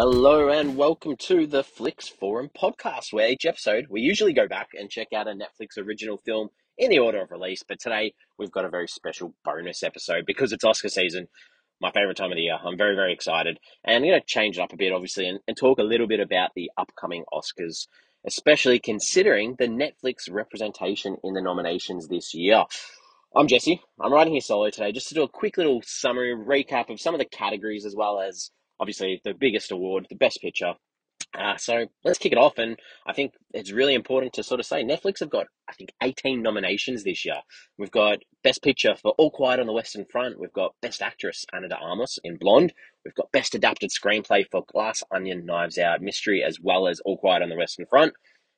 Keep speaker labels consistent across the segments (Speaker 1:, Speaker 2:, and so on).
Speaker 1: Hello and welcome to the Flix Forum podcast, where each episode we usually go back and check out a Netflix original film in the order of release. But today we've got a very special bonus episode because it's Oscar season, my favorite time of the year. I'm very, very excited. And I'm going to change it up a bit, obviously, and, and talk a little bit about the upcoming Oscars, especially considering the Netflix representation in the nominations this year. I'm Jesse. I'm writing here solo today just to do a quick little summary recap of some of the categories as well as obviously the biggest award, the best picture. Uh, so let's kick it off. And I think it's really important to sort of say Netflix have got, I think, 18 nominations this year. We've got Best Picture for All Quiet on the Western Front. We've got Best Actress, Ana de Armas in Blonde. We've got Best Adapted Screenplay for Glass Onion, Knives Out, Mystery, as well as All Quiet on the Western Front.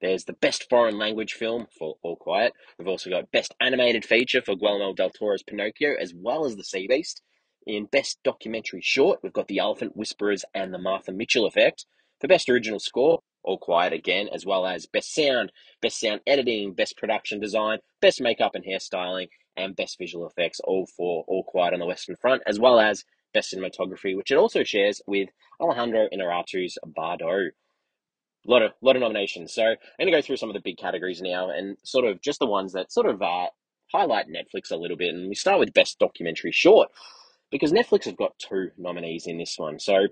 Speaker 1: There's the Best Foreign Language Film for All Quiet. We've also got Best Animated Feature for Guillermo del Toro's Pinocchio, as well as The Sea Beast. In Best Documentary Short, we've got The Elephant Whisperers and The Martha Mitchell Effect. For Best Original Score, All Quiet again, as well as Best Sound, Best Sound Editing, Best Production Design, Best Makeup and Hairstyling, and Best Visual Effects, all for All Quiet on the Western Front, as well as Best Cinematography, which it also shares with Alejandro Inarritu's Bardo. A lot of lot of nominations. So I'm going to go through some of the big categories now, and sort of just the ones that sort of uh, highlight Netflix a little bit. And we start with Best Documentary Short because Netflix have got two nominees in this one. So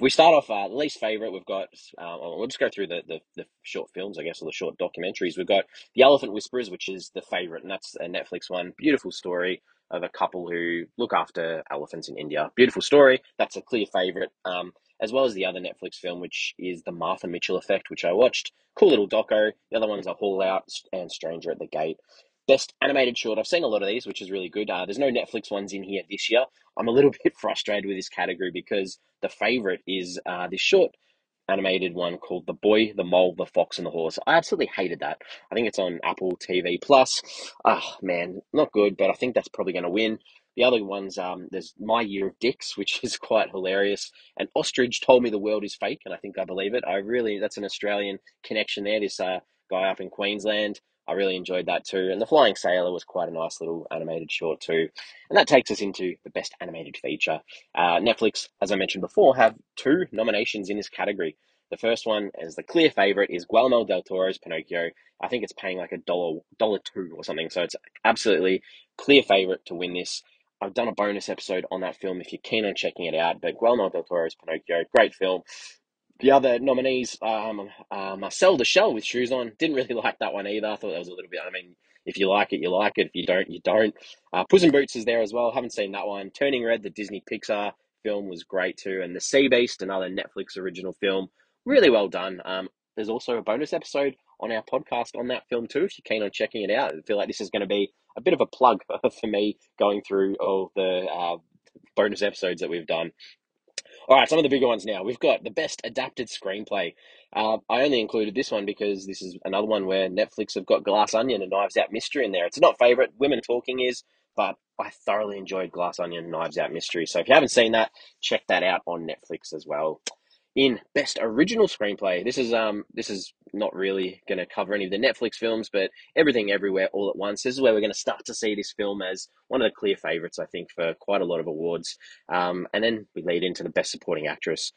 Speaker 1: we start off uh, least favorite. We've got. Uh, we'll just go through the, the, the short films, I guess, or the short documentaries. We've got The Elephant Whisperers, which is the favorite, and that's a Netflix one. Beautiful story of a couple who look after elephants in India. Beautiful story. That's a clear favorite. Um, as well as the other Netflix film, which is The Martha Mitchell Effect, which I watched. Cool little doco. The other ones are Haul Out and Stranger at the Gate. Best animated short. I've seen a lot of these, which is really good. Uh, there's no Netflix ones in here this year. I'm a little bit frustrated with this category because the favorite is uh, this short animated one called The Boy, the Mole, the Fox, and the Horse. I absolutely hated that. I think it's on Apple TV Plus. Ah, oh, man, not good, but I think that's probably going to win. The other ones, um, there's My Year of Dicks, which is quite hilarious. And Ostrich told me the world is fake, and I think I believe it. I really, that's an Australian connection there. This uh, guy up in Queensland. I really enjoyed that too. And The Flying Sailor was quite a nice little animated short too. And that takes us into the best animated feature. Uh, Netflix, as I mentioned before, have two nominations in this category. The first one, as the clear favorite, is Guillermo del Toro's Pinocchio. I think it's paying like a dollar, dollar two or something. So it's absolutely clear favorite to win this. I've done a bonus episode on that film if you're keen on checking it out. But Guillermo del Toro's Pinocchio, great film. The other nominees, um, uh, Marcel the Shell with Shoes On. Didn't really like that one either. I thought that was a little bit. I mean, if you like it, you like it. If you don't, you don't. Uh, Puss in Boots is there as well. Haven't seen that one. Turning Red, the Disney Pixar film, was great too. And The Sea Beast, another Netflix original film, really well done. Um, there's also a bonus episode on our podcast on that film too, if you're keen on checking it out. I feel like this is going to be a bit of a plug for me going through all the uh, bonus episodes that we've done. All right, some of the bigger ones now. We've got the best adapted screenplay. Uh, I only included this one because this is another one where Netflix have got Glass Onion and Knives Out Mystery in there. It's not favorite. Women Talking is, but I thoroughly enjoyed Glass Onion and Knives Out Mystery. So if you haven't seen that, check that out on Netflix as well in Best Original Screenplay. This is um this is not really going to cover any of the Netflix films, but Everything Everywhere All at Once. This is where we're going to start to see this film as one of the clear favorites, I think, for quite a lot of awards. Um, and then we lead into the Best Supporting Actress.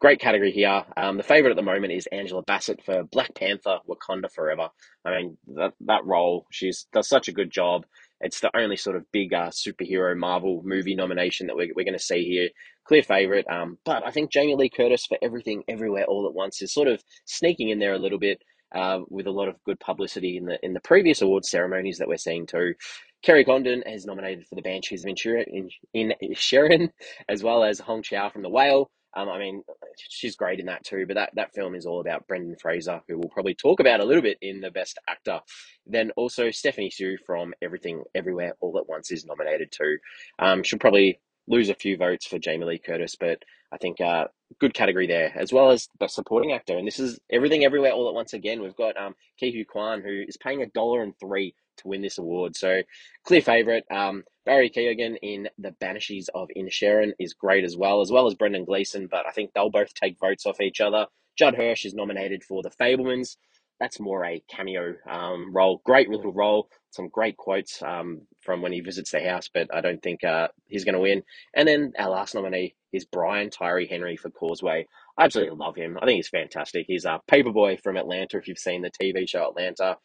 Speaker 1: Great category here. Um, the favorite at the moment is Angela Bassett for Black Panther: Wakanda Forever. I mean, that that role, she's does such a good job. It's the only sort of big uh, superhero Marvel movie nomination that we're, we're going to see here. Clear favorite. Um, but I think Jamie Lee Curtis for Everything Everywhere All at Once is sort of sneaking in there a little bit uh, with a lot of good publicity in the in the previous awards ceremonies that we're seeing too. Kerry Condon is nominated for the Banshees of in, in, in Sharon, as well as Hong Chau from The Whale. Um, I mean, she's great in that too. But that, that film is all about Brendan Fraser, who we'll probably talk about a little bit in the Best Actor. Then also Stephanie Hsu from Everything Everywhere All at Once is nominated too. Um, she'll probably lose a few votes for Jamie Lee Curtis, but I think uh, good category there, as well as Best Supporting Actor. And this is Everything Everywhere All at Once again. We've got um, Ke Huy Quan, who is paying a dollar and three to win this award. So clear favourite. Um, Barry Keoghan in The Banshees of Inisherin is great as well, as well as Brendan Gleeson, but I think they'll both take votes off each other. Judd Hirsch is nominated for The Fabelmans. that's more a cameo um, role. Great little role. Some great quotes um, from when he visits the house, but I don't think uh, he's going to win. And then our last nominee is Brian Tyree Henry for Causeway. I absolutely love him. I think he's fantastic. He's a Paper Boi from Atlanta. If you've seen the TV show Atlanta,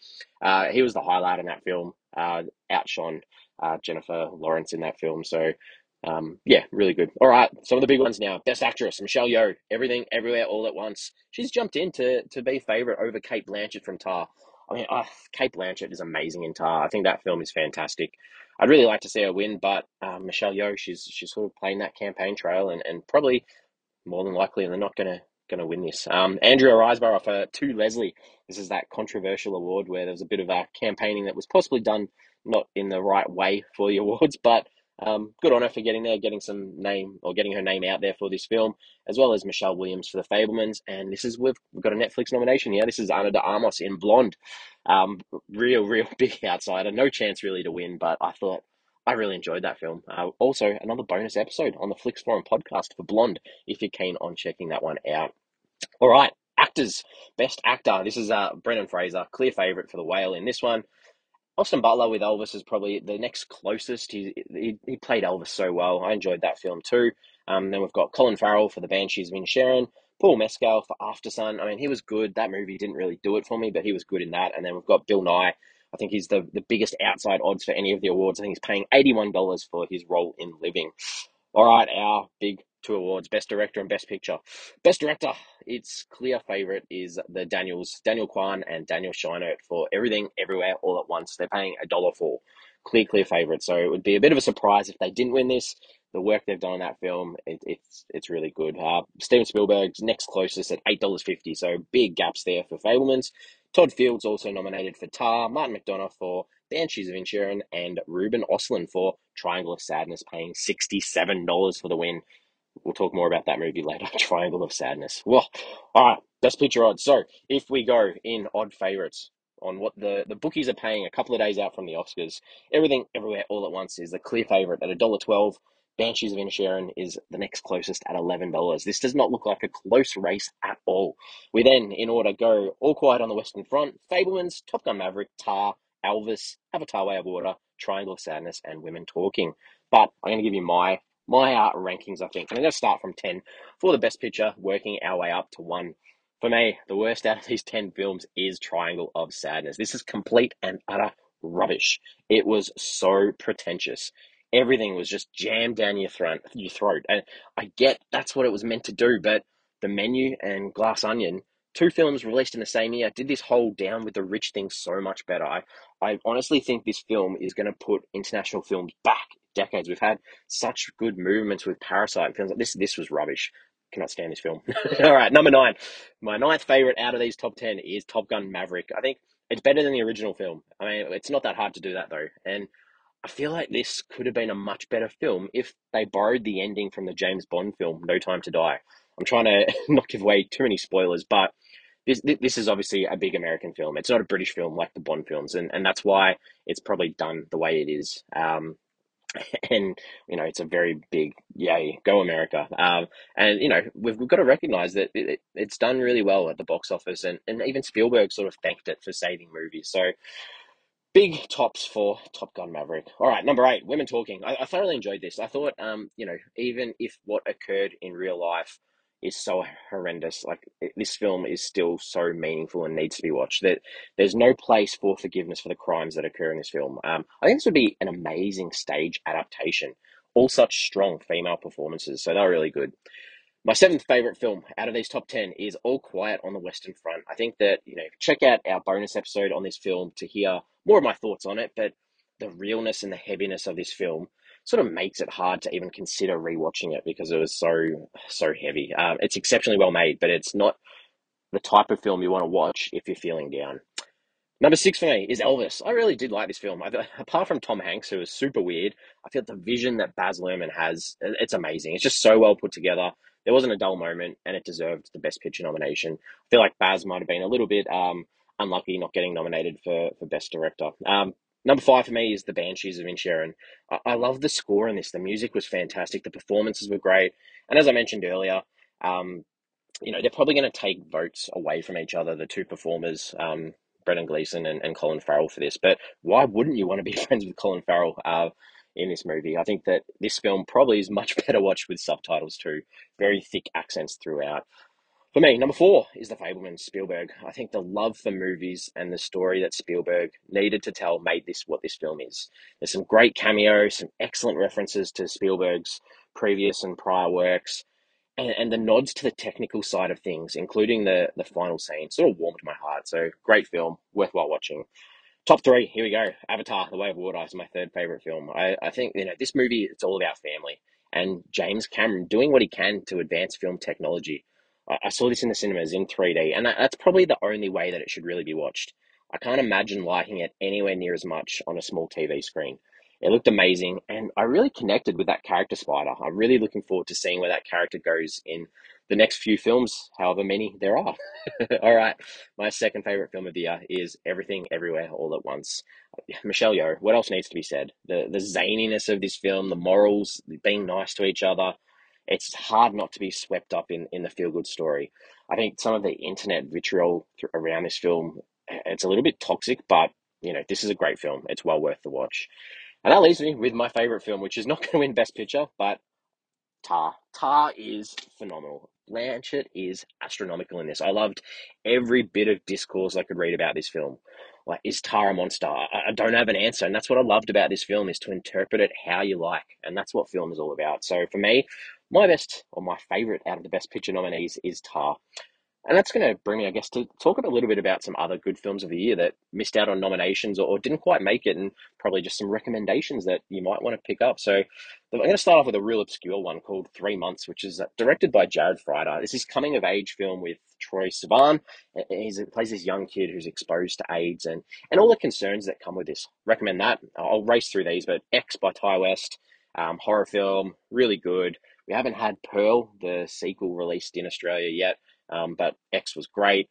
Speaker 1: uh, he was the highlight in that film. Uh, outshone uh, Jennifer Lawrence in that film. So um, yeah, really good. All right, some of the big ones now. Best actress, Michelle Yeoh. Everything, everywhere, all at once. She's jumped in to, to be favorite over Cate Blanchett from Tar. I mean, uh, Cate Blanchett is amazing in Tar. I think that film is fantastic. I'd really like to see her win, but uh, Michelle Yeoh, she's she's sort of playing that campaign trail, and, and probably more than likely they're not gonna gonna win this. Um, Andrea Riseborough for To Leslie. This is that controversial award where there was a bit of a campaigning that was possibly done not in the right way for the awards, but um, good on her for getting there, getting some name or getting her name out there for this film, as well as Michelle Williams for The Fabelmans. And this is we've, we've got a Netflix nomination here. This is Ana de Armas in Blonde. Um, real, real big outsider. No chance really to win, but I thought I really enjoyed that film. Uh, also, another bonus episode on the Flix Forum podcast for Blonde, if you're keen on checking that one out. All right, actors, best actor. This is uh, Brendan Fraser, clear favourite for the whale in this one. Austin Butler with Elvis is probably the next closest. He, he, he played Elvis so well. I enjoyed that film too. Um, then we've got Colin Farrell for The Banshees of Inisherin, Paul Mescal for Aftersun. I mean, he was good. That movie didn't really do it for me, but he was good in that. And then we've got Bill Nighy. I think he's the, the biggest outside odds for any of the awards. I think he's paying $81 for his role in Living. All right, our big two awards best director and best picture. Best director its clear favorite is the daniels daniel kwan and daniel scheinert for everything everywhere all at once. They're paying a dollar for clear clear favorite. So it would be a bit of a surprise if they didn't win this. The work they've done in that film it, it's it's really good. Uh, steven spielberg's next closest at $8.50 so big gaps there for Fabelmans. todd fields also nominated for tar. Martin mcdonagh for banshees of inisherin and ruben ostlund for triangle of sadness paying $67 for the win We'll talk more about that movie later. Triangle of Sadness. Well, all right, best picture odds. So if we go in odd favorites on what the, the bookies are paying a couple of days out from the Oscars, everything everywhere all at once is the clear favorite at a dollar twelve. Banshees of Inisherin is the next closest at eleven dollars. This does not look like a close race at all. We then, in order, go All Quiet on the Western Front, Fabelmans, Top Gun Maverick, Tar, Elvis, Avatar: Way of Water, Triangle of Sadness, and Women Talking. But I'm going to give you my my art rankings, I think. And I'm going to start from 10 for the best picture, working our way up to 1. For me, the worst out of these 10 films is Triangle of Sadness. This is complete and utter rubbish. It was so pretentious. Everything was just jammed down your throat, your throat. And I get that's what it was meant to do, but The Menu and Glass Onion, two films released in the same year, did this whole down with the rich thing so much better. I, I honestly think this film is going to put international films back decades. We've had such good movements with Parasite films. Like this, this was rubbish. Cannot stand this film. All right, number nine. My ninth favorite out of these top ten is Top Gun Maverick. I think it's better than the original film. I mean, it's not that hard to do that though, and I feel like this could have been a much better film if they borrowed the ending from the James Bond film No Time to Die. I'm trying to not give away too many spoilers, but this this is obviously a big American film. It's not a British film like the Bond films, and, and that's why it's probably done the way it is. Um, and you know it's a very big yay go america. Um, and you know we've, we've got to recognize that it, it's done really well at the box office and, and even spielberg sort of thanked it for saving movies. So big tops for top gun maverick. All right number eight women talking. I, I thoroughly enjoyed this. I thought um, you know even if what occurred in real life is so horrendous. Like this film is still so meaningful and needs to be watched. That there's no place for forgiveness for the crimes that occur in this film. Um, I think this would be an amazing stage adaptation. All such strong female performances, so they're really good. My seventh favorite film out of these top 10 is All Quiet on the Western Front. I think that, you know, check out our bonus episode on this film to hear more of my thoughts on it, but the realness and the heaviness of this film sort of makes it hard to even consider rewatching it because it was so so heavy. Um, it's exceptionally well made, but it's not the type of film you want to watch if you're feeling down. Number six for me is Elvis. I really did like this film. I, apart from Tom Hanks, who was super weird, I feel the vision that Baz Luhrmann has, it's amazing. It's just so well put together. There wasn't a dull moment, and it deserved the Best Picture nomination. I feel like Baz might have been a little bit um, unlucky not getting nominated for, for Best Director. Um, Number five for me is the Banshees of Inisherin. I, I love the score in this. The music was fantastic. The performances were great. And as I mentioned earlier, um, you know, they're probably going to take votes away from each other, the two performers, um, Brendan Gleeson and, and Colin Farrell for this. But why wouldn't you want to be friends with Colin Farrell uh, in this movie? I think that this film probably is much better watched with subtitles too. Very thick accents throughout. For me, number four is The Fabelman, Spielberg. I think the love for movies and the story that Spielberg needed to tell made this what this film is. There's some great cameos, some excellent references to Spielberg's previous and prior works and, and the nods to the technical side of things, including the the final scene, sort of warmed my heart. So great film, worthwhile watching. Top three, here we go. Avatar: The Way of Water is my third favorite film. I, I think you know this movie. It's all about family and James Cameron doing what he can to advance film technology. I, saw this in the cinemas in 3D, and that, that's probably the only way that it should really be watched. I can't imagine liking it anywhere near as much on a small TV screen. It looked amazing, and I really connected with that character Spider. I'm really looking forward to seeing where that character goes in the next few films, however many there are. all right, my second favorite film of the year is Everything Everywhere All at Once. Michelle Yeoh, what else needs to be said? The the zaniness of this film, the morals, being nice to each other. It's hard not to be swept up in, in the feel good story. I think some of the internet vitriol around this film, it's a little bit toxic, but you know, this is a great film. It's well worth the watch. And that leaves me with my favorite film, which is not going to win Best Picture, but Tar. Tar is phenomenal. Blanchett is astronomical in this. I loved every bit of discourse I could read about this film. Like, is Tar a monster? I, I don't have an answer, and that's what I loved about this film is to interpret it how you like, and that's what film is all about. So for me, my best or my favorite out of the Best Picture nominees is Tar. And that's going to bring me, I guess, to talk a little bit about some other good films of the year that missed out on nominations or, didn't quite make it, and probably just some recommendations that you might want to pick up. So I'm going to start off with a real obscure one called Three Months, which is uh, directed by Jared Frieder. This is coming of age film with Troye Sivan. He plays this young kid who's exposed to AIDS and, and all the concerns that come with this. Recommend that. I'll race through these, but X by Ti West, um, horror film, really good. We haven't had Pearl, the sequel, released in Australia yet. Um, but X was great.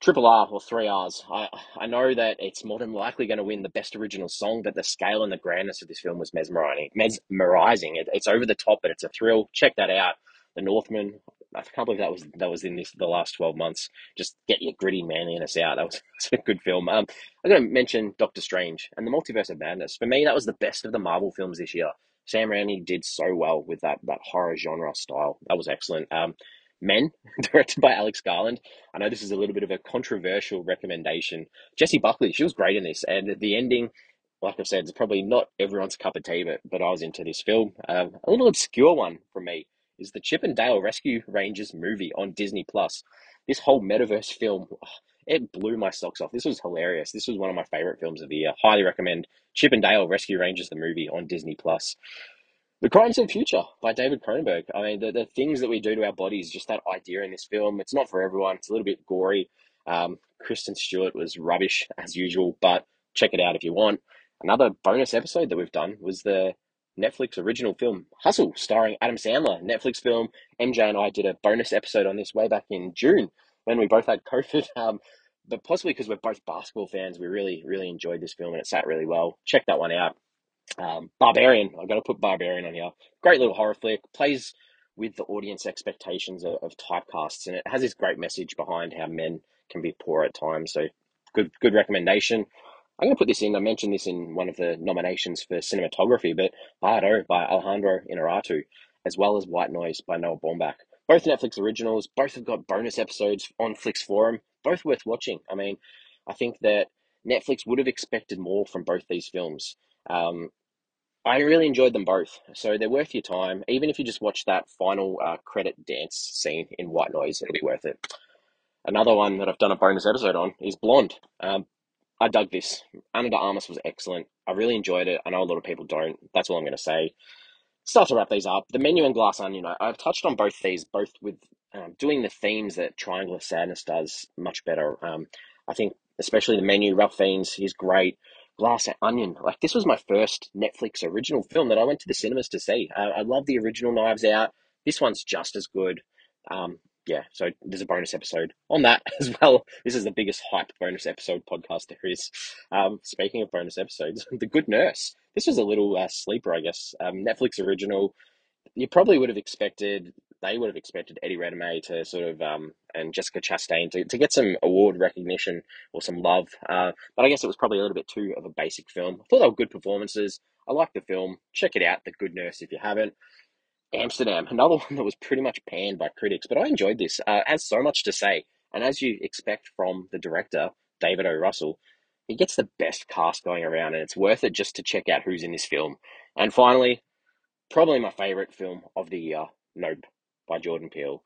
Speaker 1: Triple R or three R's. I I know that it's more than likely going to win the best original song, but the scale and the grandness of this film was mesmerizing. Mesmerizing. It, it's over the top, but it's a thrill. Check that out. The Northman. I can't believe that was that was in this the last twelve months. Just get your gritty manliness out. That was, a good film. Um, I'm going to mention Doctor Strange and the Multiverse of Madness. For me, that was the best of the Marvel films this year. Sam Raimi did so well with that that horror genre style. That was excellent. Um, Men, directed by Alex Garland. I know this is a little bit of a controversial recommendation. Jessie Buckley, she was great in this, and the ending, like I've said, is probably not everyone's cup of tea, but, but I was into this film. Um, a little obscure one for me is the Chip and Dale Rescue Rangers movie on Disney Plus. This whole metaverse film, it blew my socks off. This was hilarious. This was one of my favorite films of the year. Highly recommend Chip and Dale Rescue Rangers the movie on Disney Plus. The Crimes of the Future by David Cronenberg. I mean, the, the things that we do to our bodies, just that idea in this film, it's not for everyone. It's a little bit gory. Um, Kristen Stewart was rubbish as usual, but check it out if you want. Another bonus episode that we've done was the Netflix original film Hustle, starring Adam Sandler. Netflix film. MJ and I did a bonus episode on this way back in June when we both had COVID. Um, but possibly because we're both basketball fans, we really, really enjoyed this film and it sat really well. Check that one out. Um, Barbarian, I've got to put Barbarian on here. Great little horror flick, plays with the audience expectations of, of typecasts, and it has this great message behind how men can be poor at times. So, good, good recommendation. I'm going to put this in. I mentioned this in one of the nominations for cinematography, but Bardo by Alejandro Inarritu, as well as White Noise by Noah Baumbach. Both Netflix originals. Both have got bonus episodes on Flix Forum. Both worth watching. I mean, I think that Netflix would have expected more from both these films. Um, I really enjoyed them both, so they're worth your time. Even if you just watch that final uh, credit dance scene in White Noise, it'll be worth it. Another one that I've done a bonus episode on is Blonde. Um, I dug this. De Armas was excellent. I really enjoyed it. I know a lot of people don't. That's all I'm going to say. Start to wrap these up. The menu and Glass Onion. I've touched on both these, both with um, doing the themes that Triangle of Sadness does much better. Um, I think especially the menu. Ralph Fiennes, he's great. Glass Onion. Like this was my first Netflix original film that I went to the cinemas to see. Uh, I love the original Knives Out. This one's just as good. Um, yeah, so there's a bonus episode on that as well. This is the biggest hype bonus episode podcast there is. Um, speaking of bonus episodes, The Good Nurse. This was a little uh, sleeper, I guess. Um, Netflix original. You probably would have expected they would have expected Eddie Redmayne to sort of um, and Jessica Chastain to, to get some award recognition or some love. Uh, but I guess it was probably a little bit too of a basic film. I thought they were good performances. I like the film. Check it out, The Good Nurse, if you haven't. Amsterdam, another one that was pretty much panned by critics, but I enjoyed this. Uh, has so much to say, and as you expect from the director David O. Russell, he gets the best cast going around, and it's worth it just to check out who's in this film. And finally, probably my favorite film of the year, Nope, by Jordan Peele.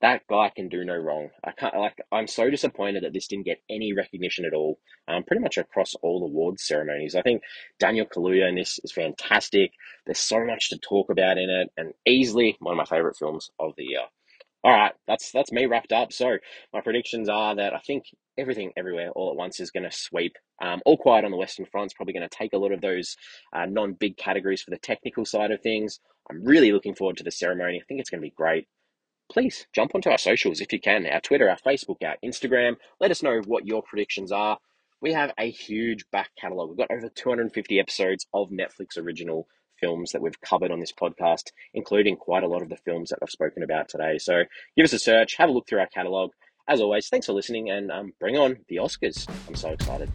Speaker 1: That guy can do no wrong. I can't like. I'm so disappointed that this didn't get any recognition at all. Um, pretty much across all awards ceremonies. I think Daniel Kaluuya in this is fantastic. There's so much to talk about in it, and easily one of my favorite films of the year. All right, that's that's me wrapped up. So my predictions are that I think everything, everywhere, all at once is going to sweep. Um, all quiet on the Western Front is probably going to take a lot of those uh, non-big categories for the technical side of things. I'm really looking forward to the ceremony. I think it's going to be great please jump onto our socials if you can our Twitter, our Facebook, our Instagram. Let us know what your predictions are. We have a huge back catalogue. We've got over 250 episodes of Netflix original films that we've covered on this podcast, including quite a lot of the films that I've spoken about today. So give us a search, have a look through our catalogue. As always, thanks for listening and um, bring on the Oscars. I'm so excited.